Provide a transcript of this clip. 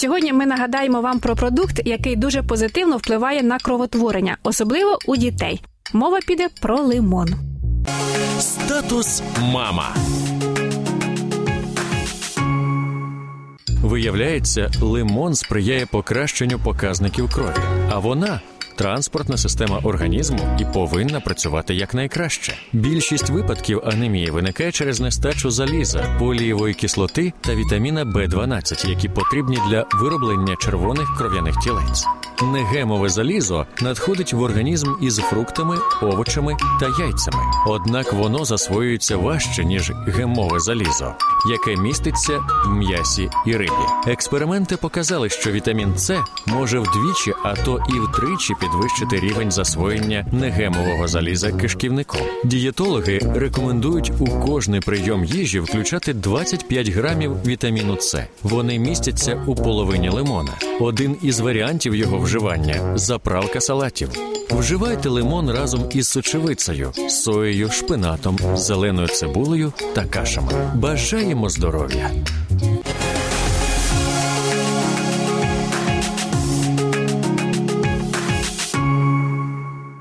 Сьогодні ми нагадаємо вам про продукт, який дуже позитивно впливає на кровотворення, особливо у дітей. Мова піде про лимон. Статус мама. Виявляється, лимон сприяє покращенню показників крові, а вона транспортна система організму і повинна працювати якнайкраще. Більшість випадків анемії виникає через нестачу заліза, полієвої кислоти та вітаміна В12, які потрібні для вироблення червоних кров'яних тілець. Негемове залізо надходить в організм із фруктами, овочами та яйцями. Однак воно засвоюється важче, ніж гемове залізо, яке міститься в м'ясі і рибі. Експерименти показали, що вітамін С може вдвічі, а то і втричі підвищити рівень засвоєння негемового заліза кишківником. Дієтологи рекомендують у кожний прийом їжі включати 25 грамів вітаміну С. Вони містяться у половині лимона. Один із варіантів його вживання заправка салатів. Вживайте лимон разом із сочевицею, соєю, шпинатом, зеленою цибулею та кашами. Бажаємо здоров'я!